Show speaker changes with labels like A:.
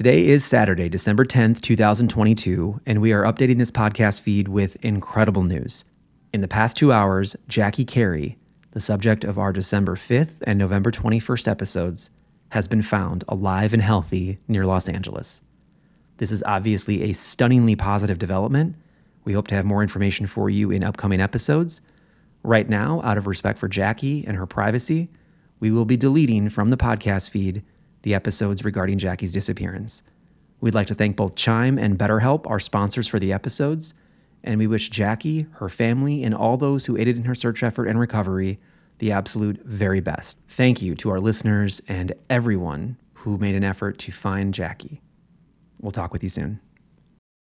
A: Today is Saturday, December 10th, 2022, and we are updating this podcast feed with incredible news. In the past two hours, Jackie Cary, the subject of our December 5th and November 21st episodes, has been found alive and healthy near Los Angeles. This is obviously a stunningly positive development. We hope to have more information for you in upcoming episodes. Right now, out of respect for Jackie and her privacy, we will be deleting from the podcast feed the episodes regarding Jackie's disappearance. We'd like to thank both Chime and BetterHelp, our sponsors for the episodes, and we wish Jackie, her family, and all those who aided in her search effort and recovery the absolute very best. Thank you to our listeners and everyone who made an effort to find Jackie. We'll talk with you soon.